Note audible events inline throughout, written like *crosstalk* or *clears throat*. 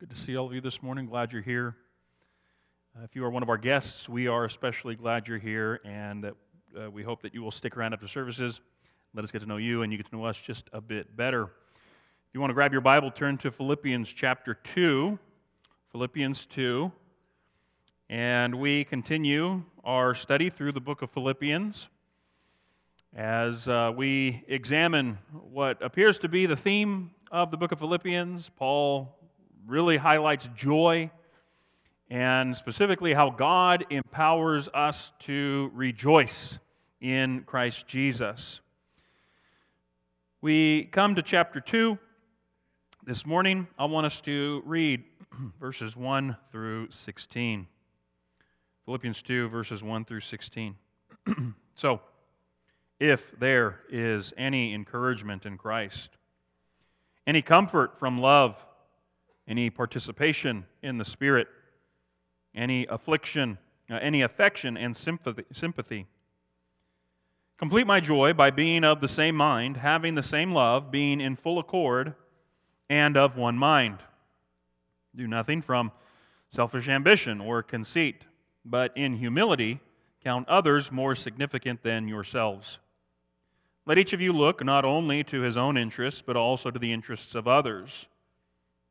Good to see all of you this morning. Glad you're here. Uh, if you are one of our guests, we are especially glad you're here, and that uh, we hope that you will stick around after services. Let us get to know you, and you get to know us just a bit better. If you want to grab your Bible, turn to Philippians chapter 2. Philippians 2. And we continue our study through the book of Philippians as uh, we examine what appears to be the theme of the book of Philippians. Paul really highlights joy and specifically how God empowers us to rejoice in Christ Jesus. We come to chapter 2 this morning. I want us to read *clears throat* verses 1 through 16. Philippians 2, verses 1 through 16. *clears throat* so, if there is any encouragement in Christ, any comfort from love, any participation in the Spirit, any affliction, uh, any affection and sympathy, sympathy. Complete my joy by being of the same mind, having the same love, being in full accord, and of one mind. Do nothing from selfish ambition or conceit, but in humility count others more significant than yourselves. Let each of you look not only to his own interests, but also to the interests of others.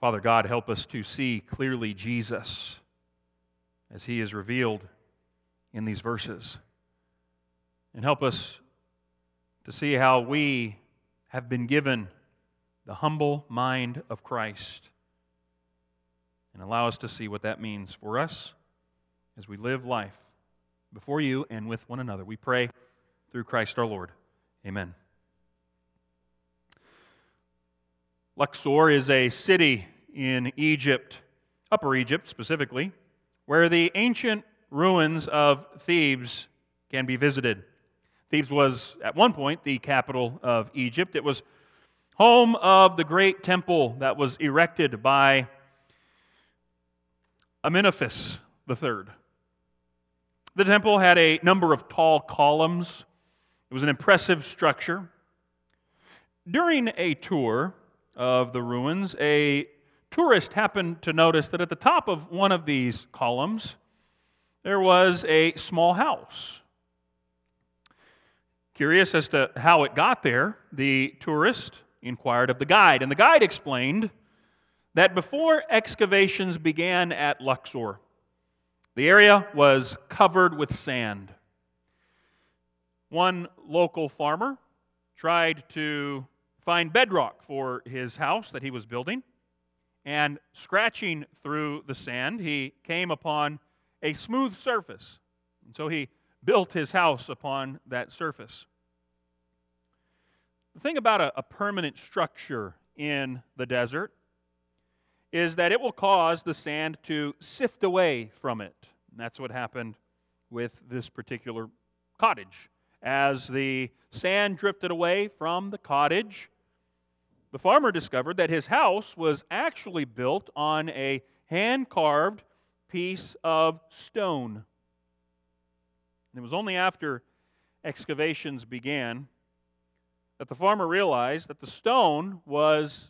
Father God, help us to see clearly Jesus as he is revealed in these verses. And help us to see how we have been given the humble mind of Christ. And allow us to see what that means for us as we live life before you and with one another. We pray through Christ our Lord. Amen. Luxor is a city in Egypt, Upper Egypt specifically, where the ancient ruins of Thebes can be visited. Thebes was, at one point, the capital of Egypt. It was home of the great temple that was erected by Amenophis III. The temple had a number of tall columns. It was an impressive structure. During a tour of the ruins, a tourist happened to notice that at the top of one of these columns, there was a small house. Curious as to how it got there, the tourist inquired of the guide, and the guide explained that before excavations began at Luxor, the area was covered with sand. One local farmer tried to find bedrock for his house that he was building. And scratching through the sand, he came upon a smooth surface. And so he built his house upon that surface. The thing about a, a, permanent structure in the desert is that it will cause the sand to sift away from it. And that's what happened with this particular cottage. As the sand drifted away from the cottage, the farmer discovered that his house was actually built on a hand carved piece of stone. And it was only after excavations began that the farmer realized that the stone was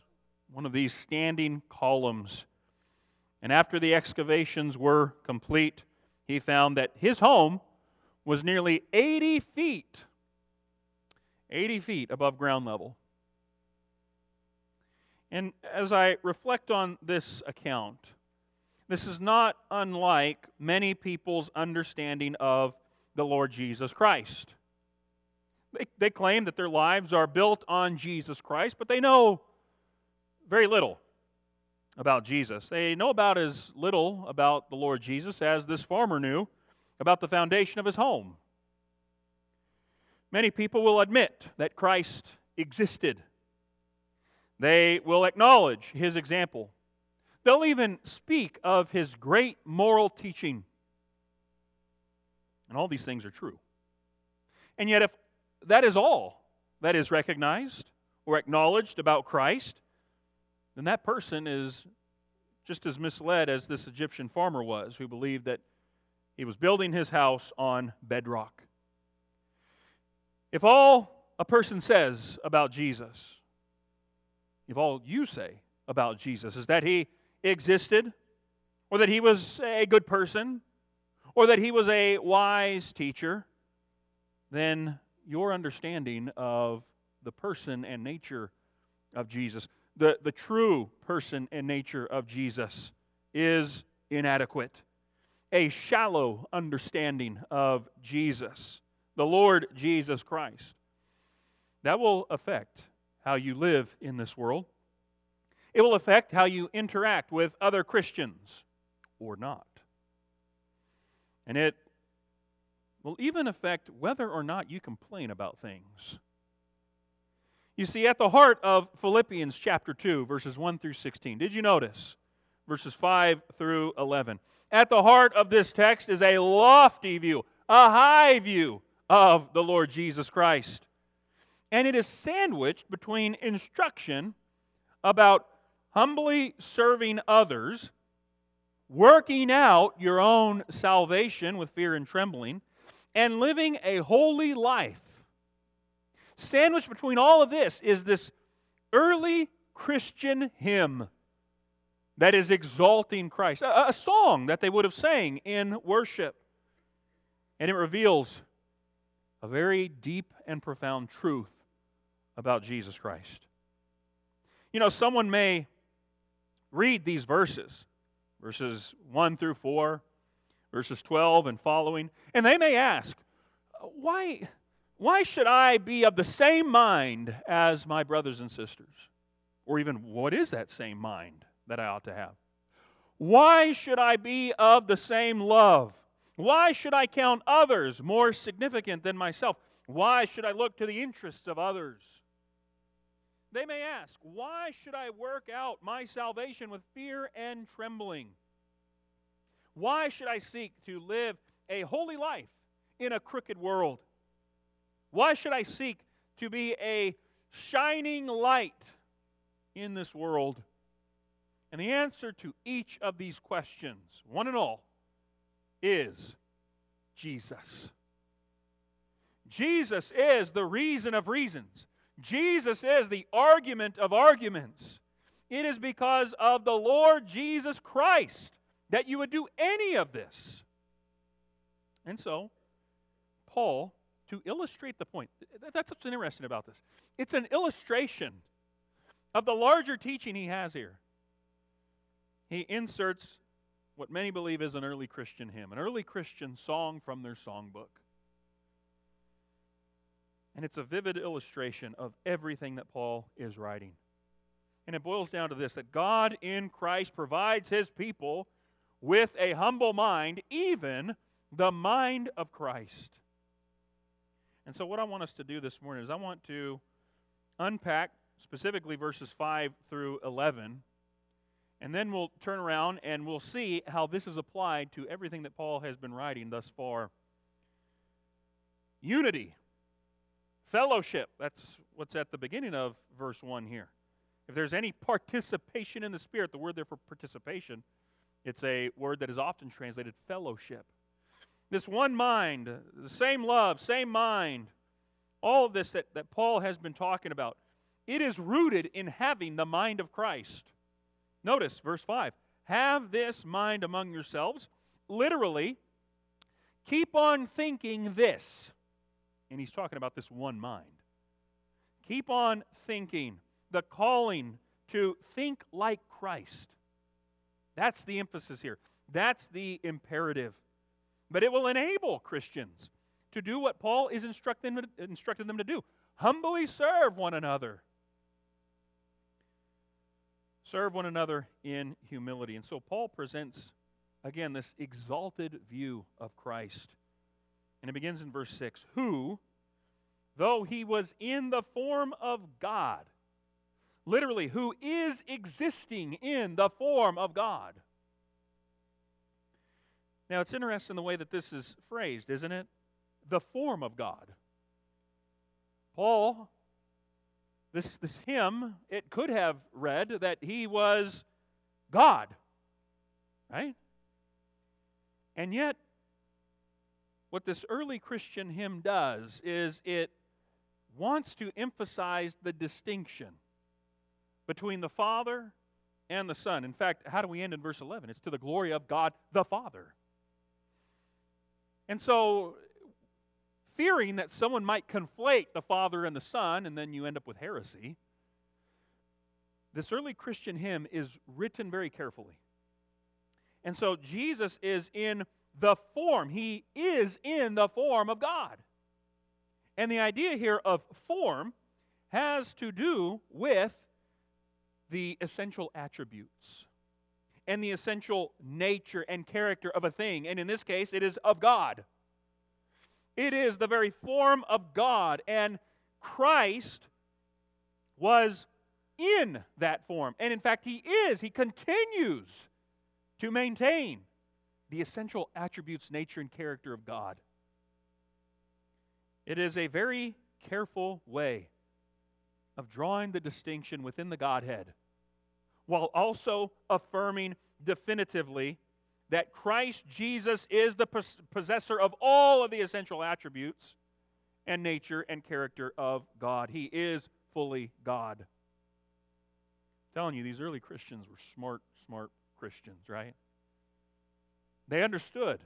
one of these standing columns. And after the excavations were complete, he found that his home was nearly 80 feet 80 feet above ground level. And as I reflect on this account, this is not unlike many people's understanding of the Lord Jesus Christ. They, they claim that their lives are built on Jesus Christ, but they know very little about Jesus. They know about as little about the Lord Jesus as this farmer knew about the foundation of his home. Many people will admit that Christ existed. They will acknowledge his example. They'll even speak of his great moral teaching. And all these things are true. And yet, if that is all that is recognized or acknowledged about Christ, then that person is just as misled as this Egyptian farmer was, who believed that he was building his house on bedrock. If all a person says about Jesus, if all you say about Jesus is that he existed, or that he was a good person, or that he was a wise teacher, then your understanding of the person and nature of Jesus, the, the true person and nature of Jesus, is inadequate. A shallow understanding of Jesus, the Lord Jesus Christ, that will affect how you live in this world. It will affect how you interact with other Christians or not. And it will even affect whether or not you complain about things. You see, at the heart of Philippians chapter 2, verses 1 through 16, did you notice? Verses 5 through 11. At the heart of this text is a lofty view, a high view of the Lord Jesus Christ. And it is sandwiched between instruction about humbly serving others, working out your own salvation with fear and trembling, and living a holy life. Sandwiched between all of this is this early Christian hymn that is exalting Christ, a, a song that they would have sang in worship. And it reveals a very deep and profound truth about Jesus Christ. You know, someone may read these verses, verses 1 through 4, verses 12 and following, and they may ask, why, why should I be of the same mind as my brothers and sisters? Or even, what is that same mind that I ought to have? Why should I be of the same love? Why should I count others more significant than myself? Why should I look to the interests of others? They may ask, Why should I work out my salvation with fear and trembling? Why should I seek to live a holy life in a crooked world? Why should I seek to be a shining light in this world? And the answer to each of these questions, one and all, is Jesus. Jesus is the reason of reasons. Jesus is the argument of arguments. It is because of the Lord Jesus Christ that you would do any of this. And so, Paul, to illustrate the point, that's what's interesting about this. It's an illustration of the larger teaching he has here. He inserts what many believe is an early Christian hymn, an early Christian song from their songbook. And it's a vivid illustration of everything that Paul is writing. And it boils down to this that God in Christ provides his people with a humble mind, even the mind of Christ. And so, what I want us to do this morning is I want to unpack specifically verses 5 through 11. And then we'll turn around and we'll see how this is applied to everything that Paul has been writing thus far. Unity Fellowship, that's what's at the beginning of verse 1 here. If there's any participation in the Spirit, the word there for participation, it's a word that is often translated fellowship. This one mind, the same love, same mind, all of this that, that Paul has been talking about, it is rooted in having the mind of Christ. Notice verse 5 Have this mind among yourselves. Literally, keep on thinking this. And he's talking about this one mind. Keep on thinking, the calling to think like Christ. That's the emphasis here. That's the imperative. But it will enable Christians to do what Paul is instructing, instructing them to do humbly serve one another. Serve one another in humility. And so Paul presents, again, this exalted view of Christ. And it begins in verse 6 Who, though he was in the form of God, literally, who is existing in the form of God. Now, it's interesting the way that this is phrased, isn't it? The form of God. Paul this, this hymn, it could have read that he was God, right? And yet, what this early Christian hymn does is it wants to emphasize the distinction between the Father and the Son. In fact, how do we end in verse 11? It's to the glory of God the Father. And so fearing that someone might conflate the Father and the Son, and then you end up with heresy, this early Christian hymn is written very carefully. And so Jesus is in the form, he is in the form of God. And the idea here of form has to do with the essential attributes and the essential nature and character of a thing. And in this case, it is of God. It is the very form of God. And Christ was in that form. And in fact, He is. He continues to maintain the essential attributes, nature, and character of God. It is a very careful way of drawing the distinction within the Godhead while also affirming definitively that Christ Jesus is the possessor of all of the essential attributes and nature and character of God. He is fully God. I'm telling you, these early Christians were smart, smart Christians, right? They understood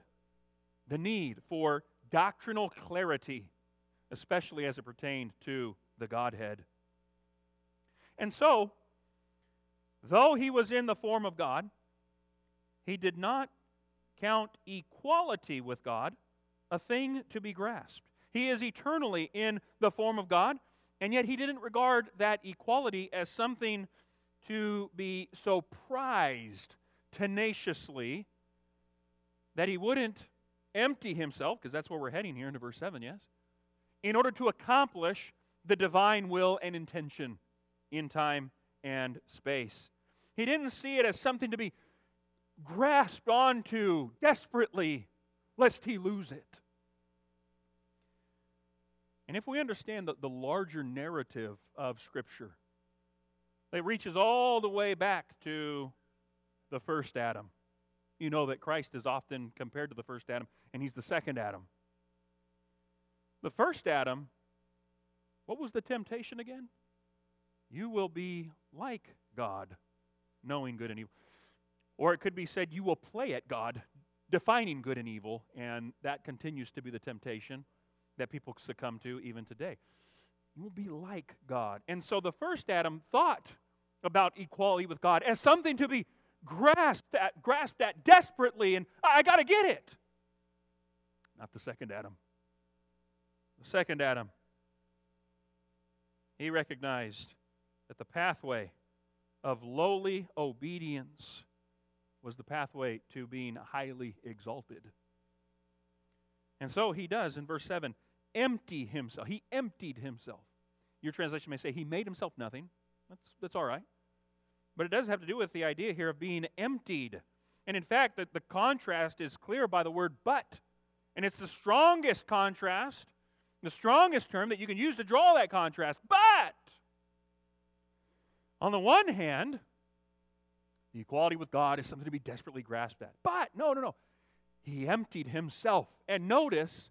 the need for doctrinal clarity, especially as it pertained to the Godhead. And so, though he was in the form of God, he did not count equality with God a thing to be grasped. He is eternally in the form of God, and yet he didn't regard that equality as something to be so prized tenaciously that he wouldn't empty himself, because that's where we're heading here into verse 7, yes? In order to accomplish the divine will and intention in time and space. He didn't see it as something to be grasped onto desperately, lest he lose it. And if we understand the, the larger narrative of Scripture, it reaches all the way back to the first Adam. You know that Christ is often compared to the first Adam, and he's the second Adam. The first Adam, what was the temptation again? You will be like God, knowing good and evil. Or it could be said, You will play at God, defining good and evil, and that continues to be the temptation that people succumb to even today. You will be like God. And so the first Adam thought about equality with God as something to be grasped that, grasped at desperately, and I, I got to get it. Not the second Adam. The second Adam, he recognized that the pathway of lowly obedience was the pathway to being highly exalted. And so he does in verse 7 empty himself. He emptied himself. Your translation may say he made himself nothing. That's, that's all right. But it does have to do with the idea here of being emptied. And in fact, the, the contrast is clear by the word but. And it's the strongest contrast, the strongest term that you can use to draw that contrast. But On the one hand, the equality with God is something to be desperately grasped at. But no, no, no. He emptied himself. And notice,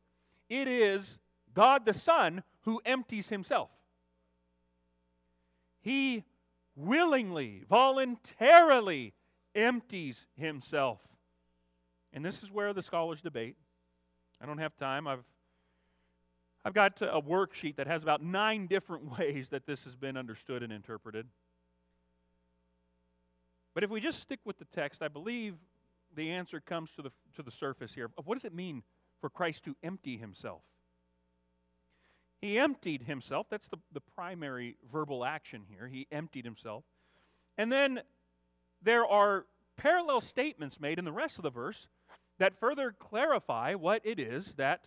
it is God the Son who empties himself. He willingly, voluntarily empties himself. And this is where the scholars debate. I don't have time. I've I've got a worksheet that has about nine different *laughs* ways that this has been understood and interpreted. But if we just stick with the text, I believe the answer comes to the, to the surface here. What does it mean for Christ to empty himself? He emptied himself. That's the, the primary verbal action here. He emptied himself. And then there are parallel statements made in the rest of the verse that further clarify what it is that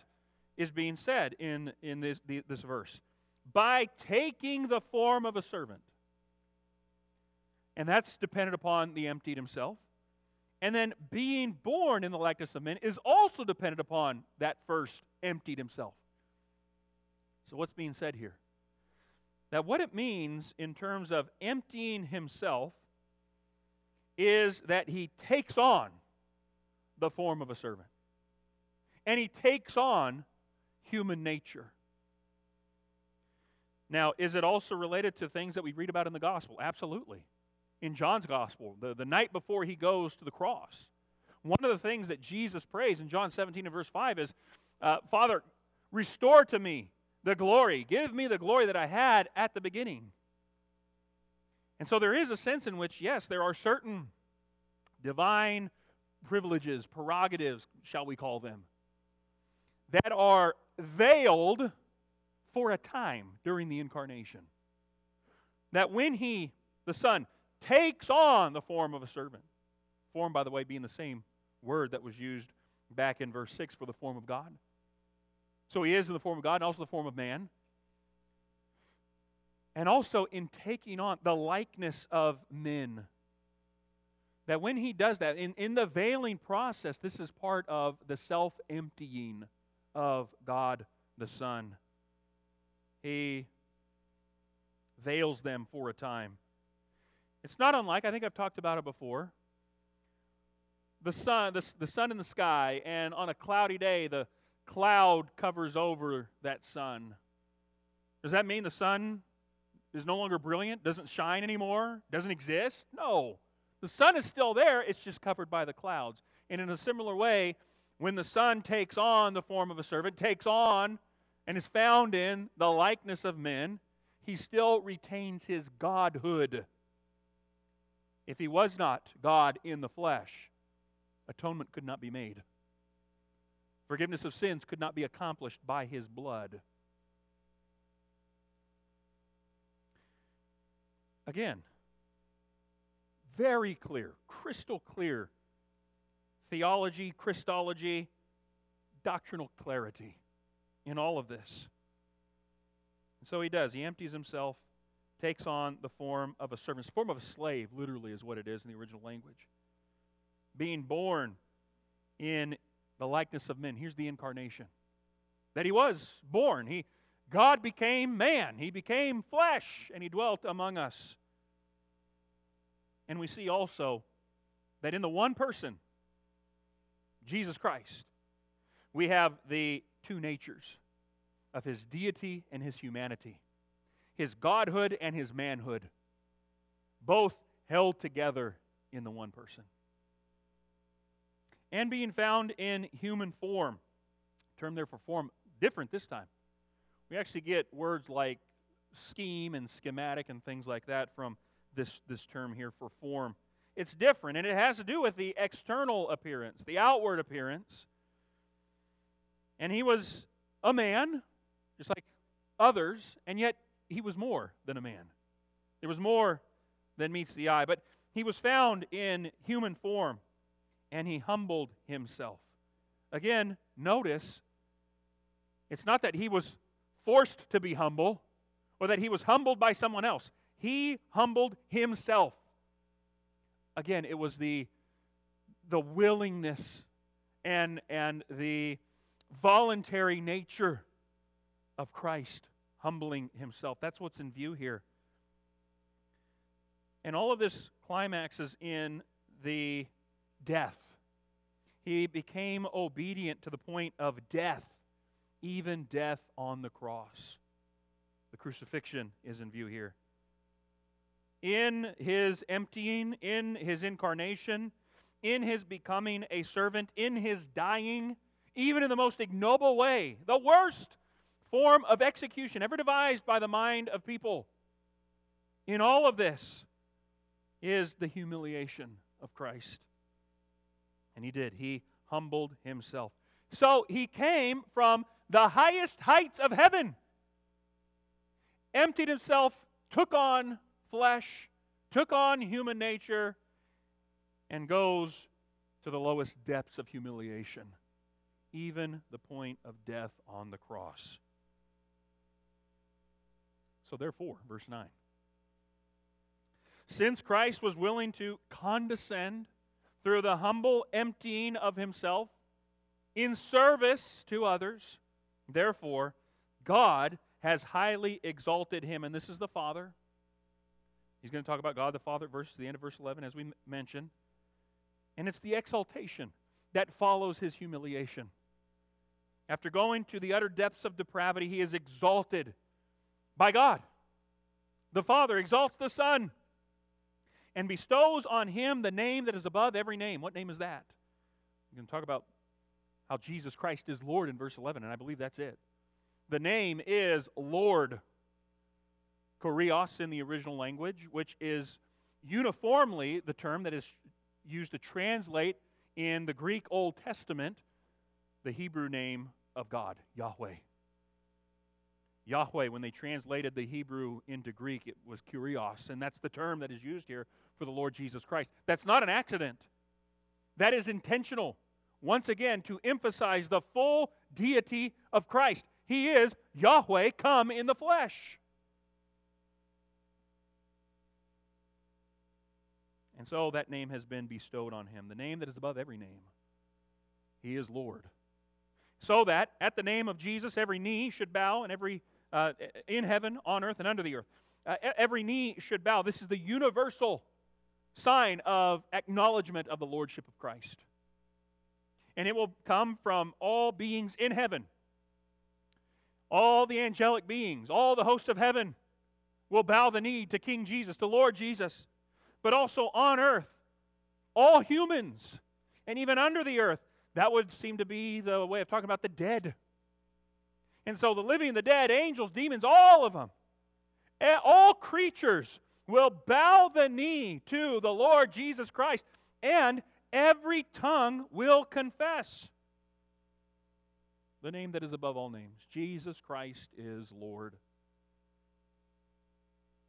is being said in, in this, the, this verse. By taking the form of a servant. And that's dependent upon the emptied himself. And then being born in the likeness of men is also dependent upon that first emptied himself. So, what's being said here? That what it means in terms of emptying himself is that he takes on the form of a servant. And he takes on human nature. Now, is it also related to things that we read about in the gospel? Absolutely. In John's gospel, the, the night before he goes to the cross, one of the things that Jesus prays in John 17 and verse 5 is uh, Father, restore to me the glory. Give me the glory that I had at the beginning. And so there is a sense in which, yes, there are certain divine privileges, prerogatives, shall we call them, that are veiled for a time during the incarnation. That when he, the Son, takes on the form of a servant, form, by the way, being the same word that was used back in verse 6 for the form of God. So he is in the form of God and also the form of man. And also in taking on the likeness of men. That when he does that, in, in the veiling process, this is part of the self emptying of God the Son. He veils them for a time. It's not unlike, I think I've talked about it before, the sun, the, the sun in the sky, and on a cloudy day, the cloud covers over that sun. Does that mean the sun is no longer brilliant, doesn't shine anymore, doesn't exist? No. The sun is still there, it's just covered by the clouds. And in a similar way, when the Son takes on the form of a servant, takes on and is found in the likeness of men, he still retains his godhood. If he was not God in the flesh, atonement could not be made. Forgiveness of sins could not be accomplished by his blood. Again, very clear, crystal clear theology, Christology, doctrinal clarity in all of this. And so he does. He empties himself, takes on the form of a servant. the form of a slave, literally, is what it is in the original language. Being born in the likeness of men. Here's the incarnation. That he was born. He God became man. He became flesh, and he dwelt among us. And we see also that in the one person, Jesus Christ, we have the two natures of his deity and his humanity, his godhood and his manhood, both held together in the one person. And being found in human form, term there for form, different this time. We actually get words like scheme and schematic and things like that from this, this term here for form. It's different, and it has to do with the external appearance, the outward appearance. And he was a man, just like others, and yet he was more than a man. There was more than meets the eye. But he was found in human form, and he humbled himself. Again, notice it's not that he was forced to be humble or that he was humbled by someone else. He humbled himself. Again, it was the, the willingness and, and the voluntary nature of Christ humbling himself. That's what's in view here. And all of this climaxes in the death. He became obedient to the point of death, even death on the cross. The crucifixion is in view here. In his emptying, in his incarnation, in his becoming a servant, in his dying, even in the most ignoble way, the worst form of execution ever devised by the mind of people. In all of this is the humiliation of Christ. And he did. He humbled himself. So he came from the highest heights of heaven, emptied himself, took on flesh, took on human nature, and goes to the lowest depths of humiliation, even the point of death on the cross. So, therefore, verse 9. Since Christ was willing to condescend through the humble emptying of himself in service to others, therefore, God has highly exalted him. And this is the Father. He's going to talk about God the Father at verse, the end of verse 11, as we mentioned. And it's the exaltation that follows his humiliation. After going to the utter depths of depravity, he is exalted by God. The Father exalts the Son and bestows on him the name that is above every name. What name is that? We're going to talk about how Jesus Christ is Lord in verse 11, and I believe that's it. The name is Lord. Kurios in the original language, which is uniformly the term that is used to translate in the Greek Old Testament the Hebrew name of God, Yahweh. Yahweh, when they translated the Hebrew into Greek, it was kurios, and that's the term that is used here for the Lord Jesus Christ. That's not an accident, that is intentional. Once again, to emphasize the full deity of Christ. He is Yahweh come in the flesh. And so that name has been bestowed on him, the name that is above every name. He is Lord. So that at the name of Jesus, every knee should bow and every uh, in heaven, on earth, and under the earth. Uh, every knee should bow. This is the universal sign of acknowledgement of the Lordship of Christ. And it will come from all beings in heaven. All the angelic beings, all the hosts of heaven will bow the knee to King Jesus, to Lord Jesus. But also on earth, all humans, and even under the earth. That would seem to be the way of talking about the dead. And so the living and the dead, angels, demons, all of them, all creatures will bow the knee to the Lord Jesus Christ, and every tongue will confess the name that is above all names Jesus Christ is Lord.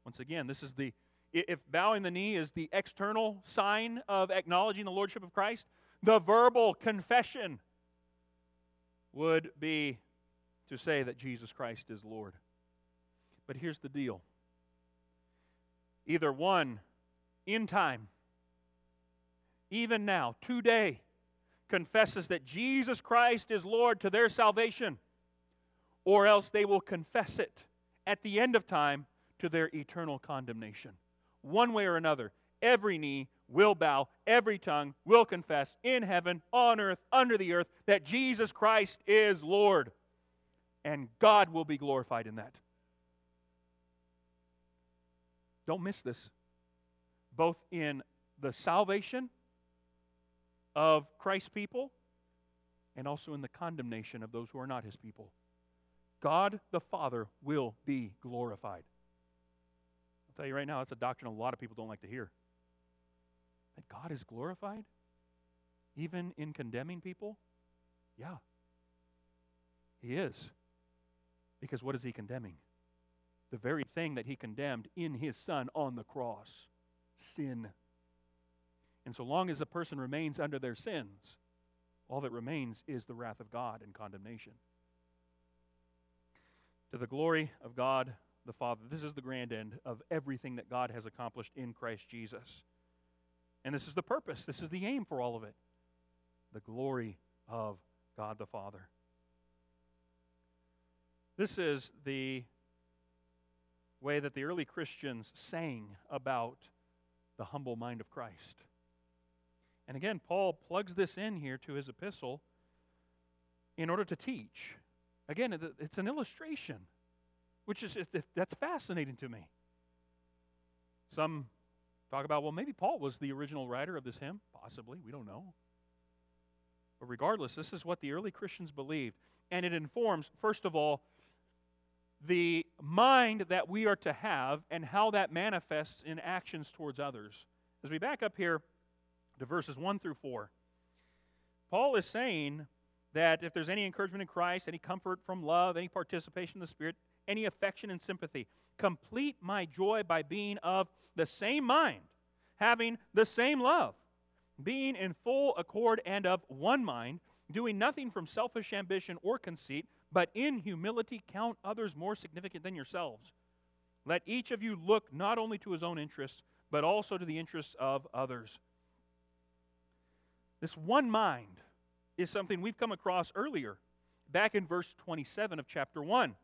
Once again, this is the if bowing the knee is the external sign of acknowledging the lordship of Christ, the verbal confession would be to say that Jesus Christ is Lord. But here's the deal either one, in time, even now, today, confesses that Jesus Christ is Lord to their salvation, or else they will confess it at the end of time to their eternal condemnation. One way or another, every knee will bow, every tongue will confess in heaven, on earth, under the earth, that Jesus Christ is Lord and God will be glorified in that. Don't miss this. Both in the salvation of Christ's people and also in the condemnation of those who are not his people. God the Father will be glorified. I'll tell you right now, that's a doctrine a lot of people don't like to hear. That God is glorified? Even in condemning people? Yeah. He is. Because what is he condemning? The very thing that he condemned in his son on the cross sin. And so long as a person remains under their sins, all that remains is the wrath of God and condemnation. To the glory of God the Father, this is the grand end of everything that God has accomplished in Christ Jesus. And this is the purpose, this is the aim for all of it the glory of God the Father. This is the way that the early Christians sang about the humble mind of Christ. And again, Paul plugs this in here to his epistle in order to teach. Again, it's an illustration, which is that's fascinating to me. Some talk about, well, maybe Paul was the original writer of this hymn. Possibly, we don't know. But regardless, this is what the early Christians believed. And it informs, first of all, the mind that we are to have and how that manifests in actions towards others. As we back up here to verses 1 through 4, Paul is saying that if there's any encouragement in Christ, any comfort from love, any participation in the Spirit, any affection and sympathy, complete my joy by being of the same mind, having the same love, being in full accord and of one mind, doing nothing from selfish ambition or conceit, but in humility count others more significant than yourselves. Let each of you look not only to his own interests, but also to the interests of others. This one mind is something we've come across earlier, back in verse 27 of chapter 1.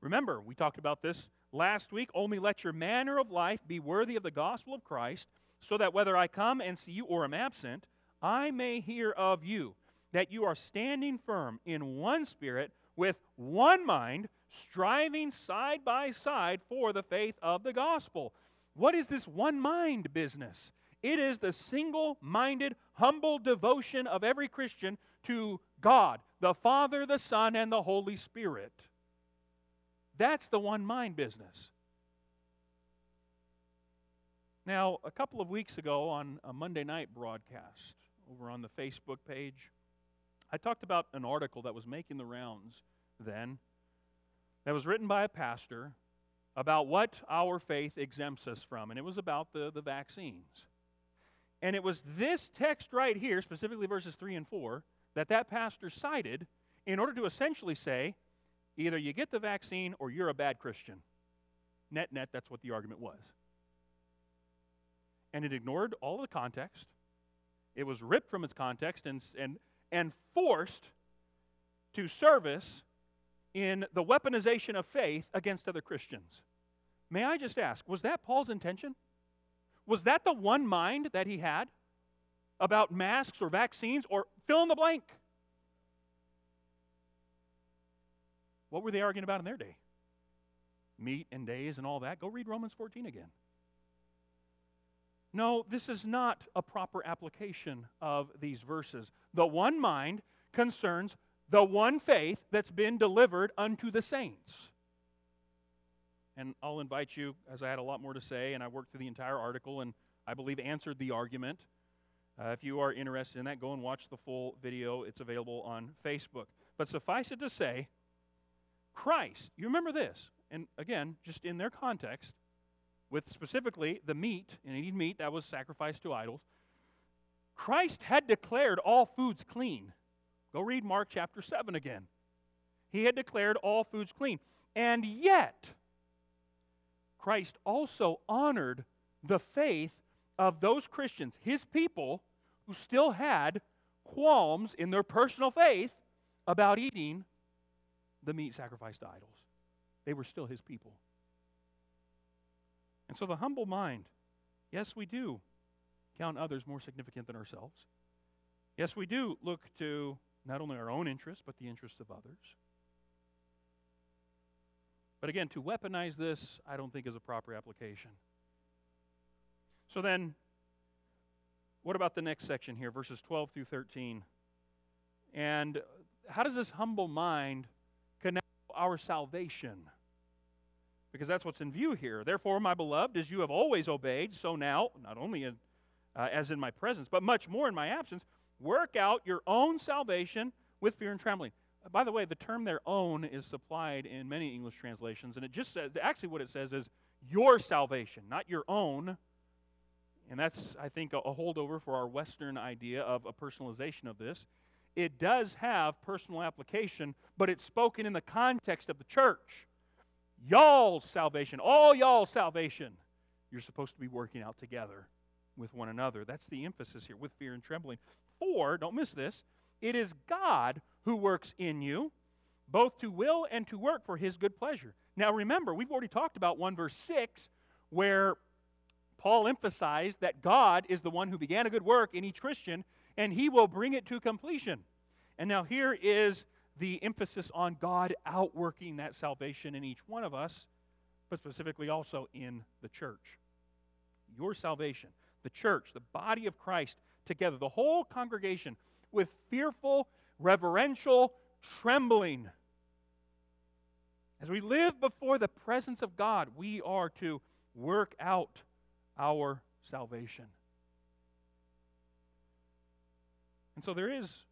Remember, we talked about this last week. Only let your manner of life be worthy of the gospel of Christ, so that whether I come and see you or am absent, I may hear of you, that you are standing firm in one spirit, with one mind, striving side by side for the faith of the gospel. What is this one mind business? It is the single minded, humble devotion of every Christian to God, the Father, the Son, and the Holy Spirit. That's the one mind business. Now, a couple of weeks ago on a Monday night broadcast over on the Facebook page, I talked about an article that was making the rounds then that was written by a pastor about what our faith exempts us from, and it was about the, the vaccines. And it was this text right here, specifically verses 3 and 4, that that pastor cited in order to essentially say either you get the vaccine or you're a bad Christian. Net, net, that's what the argument was. And it ignored all of the context. It was ripped from its context and, and, and forced to service in the weaponization of faith against other Christians. May I just ask, was that Paul's intention? Was that the one mind that he had about masks or vaccines or fill in the blank? What were they arguing about in their day? Meat and days and all that. Go read Romans 14 again. No, this is not a proper application of these verses. The one mind concerns the one faith that's been delivered unto the saints. And I'll invite you, as I had a lot more to say, and I worked through the entire article and I believe answered the argument. Uh, if you are interested in that, go and watch the full video. It's available on Facebook. But suffice it to say, Christ, you remember this, and again, just in their context, with specifically the meat, and eating meat that was sacrificed to idols, Christ had declared all foods clean. Go read Mark chapter 7 again. He had declared all foods clean. And yet, Christ also honored the faith of those Christians, his people, who still had qualms in their personal faith about eating the meat sacrificed to idols. They were still his people. And so the humble mind, yes, we do count others more significant than ourselves. Yes, we do look to not only our own interests, but the interests of others. But again, to weaponize this, I don't think is a proper application. So then, what about the next section here, verses 12 through 13? And how does this humble mind connect our salvation? Because that's what's in view here. Therefore, my beloved, as you have always obeyed, so now, not only in, uh, as in my presence, but much more in my absence, work out your own salvation with fear and trembling. By the way, the term their own is supplied in many English translations, and it just says, actually, what it says is your salvation, not your own. And that's, I think, a holdover for our Western idea of a personalization of this. It does have personal application, but it's spoken in the context of the church. Y'all's salvation, all y'all's salvation, you're supposed to be working out together with one another. That's the emphasis here with fear and trembling. For, don't miss this, it is God who works in you, both to will and to work for his good pleasure. Now remember, we've already talked about 1 verse 6, where Paul emphasized that God is the one who began a good work in each Christian, and he will bring it to completion. And now here is the emphasis on God outworking that salvation in each one of us, but specifically also in the church. Your salvation, the church, the body of Christ together, the whole congregation, with fearful, reverential trembling. As we live before the presence of God, we are to work out our salvation. And so there is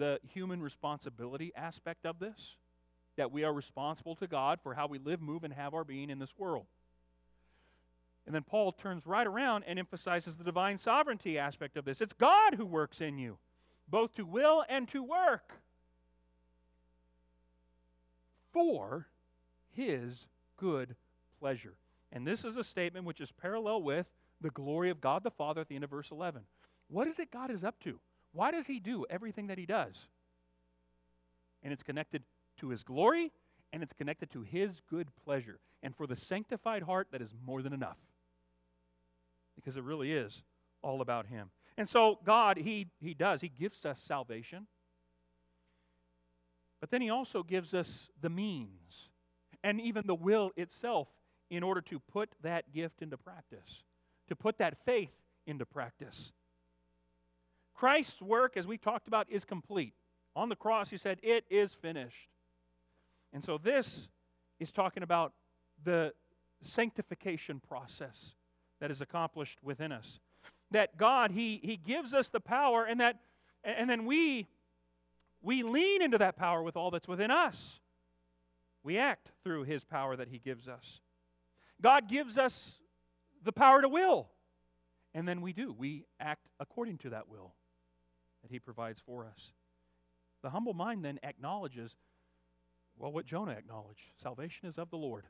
the human responsibility aspect of this that we are responsible to God for how we live, move, and have our being in this world. And then Paul turns right around and emphasizes the divine sovereignty aspect of this. It's God who works in you, both to will and to work for his good pleasure. And this is a statement which is parallel with the glory of God the Father at the end of verse 11. What is it God is up to? Why does he do everything that he does? And it's connected to his glory and it's connected to his good pleasure. And for the sanctified heart, that is more than enough. Because it really is all about him. And so God, he, he does. He gives us salvation. But then he also gives us the means and even the will itself in order to put that gift into practice, to put that faith into practice. Christ's work, as we talked about, is complete. On the cross, he said, It is finished. And so this is talking about the sanctification process that is accomplished within us. That God, He, he gives us the power, and that and then we we lean into that power with all that's within us. We act through His power that He gives us. God gives us the power to will. And then we do. We act according to that will that He provides for us. The humble mind then acknowledges, well, what Jonah acknowledged salvation is of the Lord.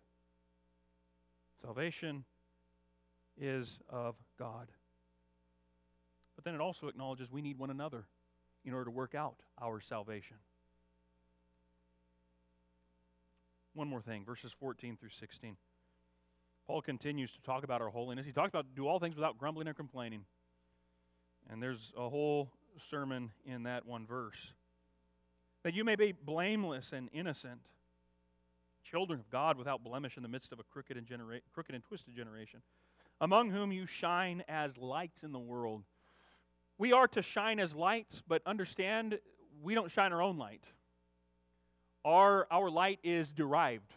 Salvation is of God. But then it also acknowledges we need one another in order to work out our salvation. One more thing, verses 14 through 16. Paul continues to talk about our holiness. He talks about do all things without grumbling or complaining. And there's a whole sermon in that one verse. That you may be blameless and innocent, children of God without blemish in the midst of a crooked and, genera- crooked and twisted generation, among whom you shine as lights in the world. We are to shine as lights, but understand we don't shine our own light. Our, our light is derived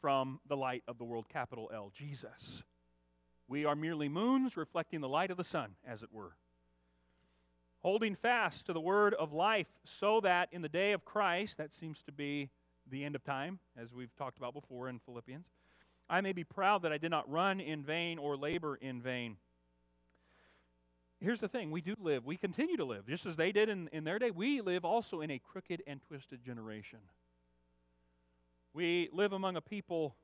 from the light of the world, capital L, Jesus. We are merely moons reflecting the light of the sun, as it were holding fast to the word of life, so that in the day of Christ, that seems to be the end of time, as we've talked about before in Philippians, I may be proud that I did not run in vain or labor in vain. Here's the thing we do live, we continue to live, just as they did in, in their day. We live also in a crooked and twisted generation. We live among a people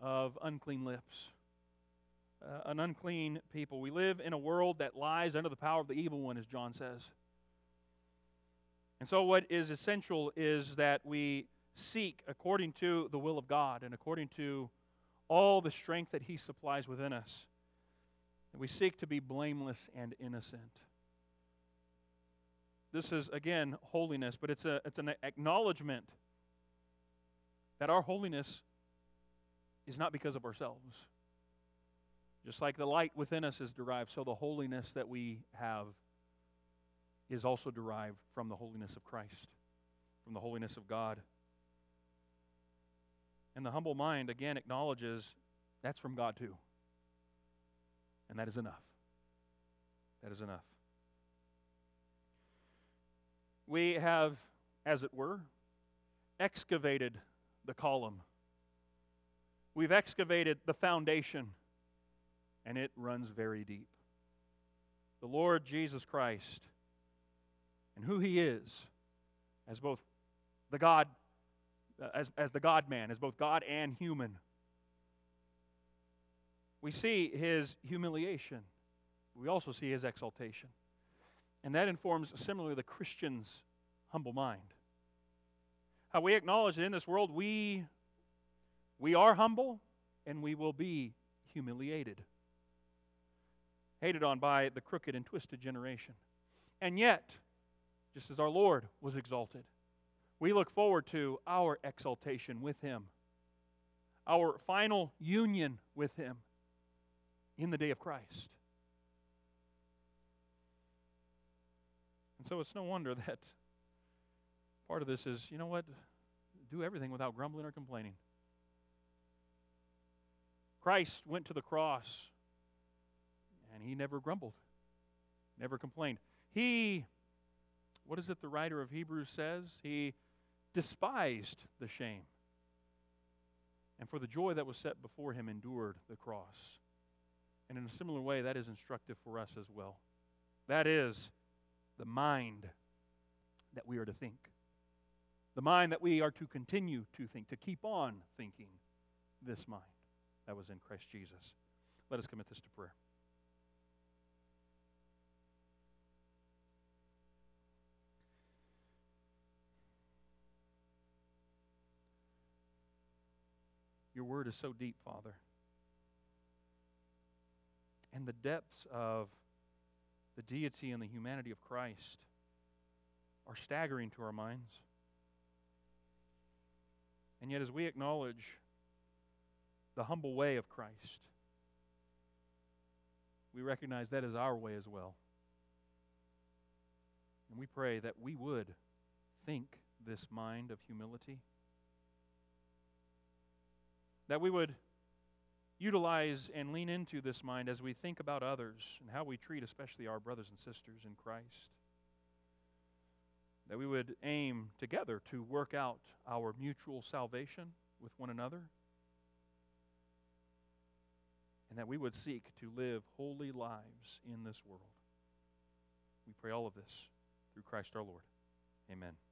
of unclean lips uh, an unclean people. We live in a world that lies under the power of the evil one, as John says. And so, what is essential is that we seek according to the will of God and according to all the strength that He supplies within us. And we seek to be blameless and innocent. This is, again, holiness, but it's, a, it's an acknowledgement that our holiness is not because of ourselves. Just like the light within us is derived, so the holiness that we have is also derived from the holiness of Christ, from the holiness of God. And the humble mind, again, acknowledges that's from God too. And that is enough. That is enough. We have, as it were, excavated the column. We've excavated the foundation and it runs very deep. The Lord Jesus Christ and who he is as both the God uh, as, as the God man, as both God and human. We see his humiliation. We also see his exaltation. And that informs similarly the Christian's humble mind. How we acknowledge that in this world we we are humble and we will be humiliated. Hated on by the crooked and twisted generation. And yet, just as our Lord was exalted, we look forward to our exaltation with Him, our final union with Him in the day of Christ. And so it's no wonder *laughs* that part of this is, you know what? Do everything without grumbling or complaining. Christ went to the cross and he never grumbled, never complained. He, what is it the writer of Hebrews says? He despised the shame. And for the joy that was set before him, endured the cross. And in a similar way, that is instructive for us as well. That is the mind that we are to think, the mind that we are to continue to think, to keep on thinking this mind that was in Christ Jesus. Let us commit this to prayer. Word is so deep, Father. And the depths of the deity and the humanity of Christ are staggering to our minds. And yet, as we acknowledge the humble way of Christ, we recognize that is our way as well. And we pray that we would think this mind of humility that we would utilize and lean into this mind as we think about others and how we treat, especially our brothers and sisters in Christ. That we would aim together to work out our mutual salvation with one another. And that we would seek to live holy lives in this world. We pray all of this through Christ our Lord. Amen.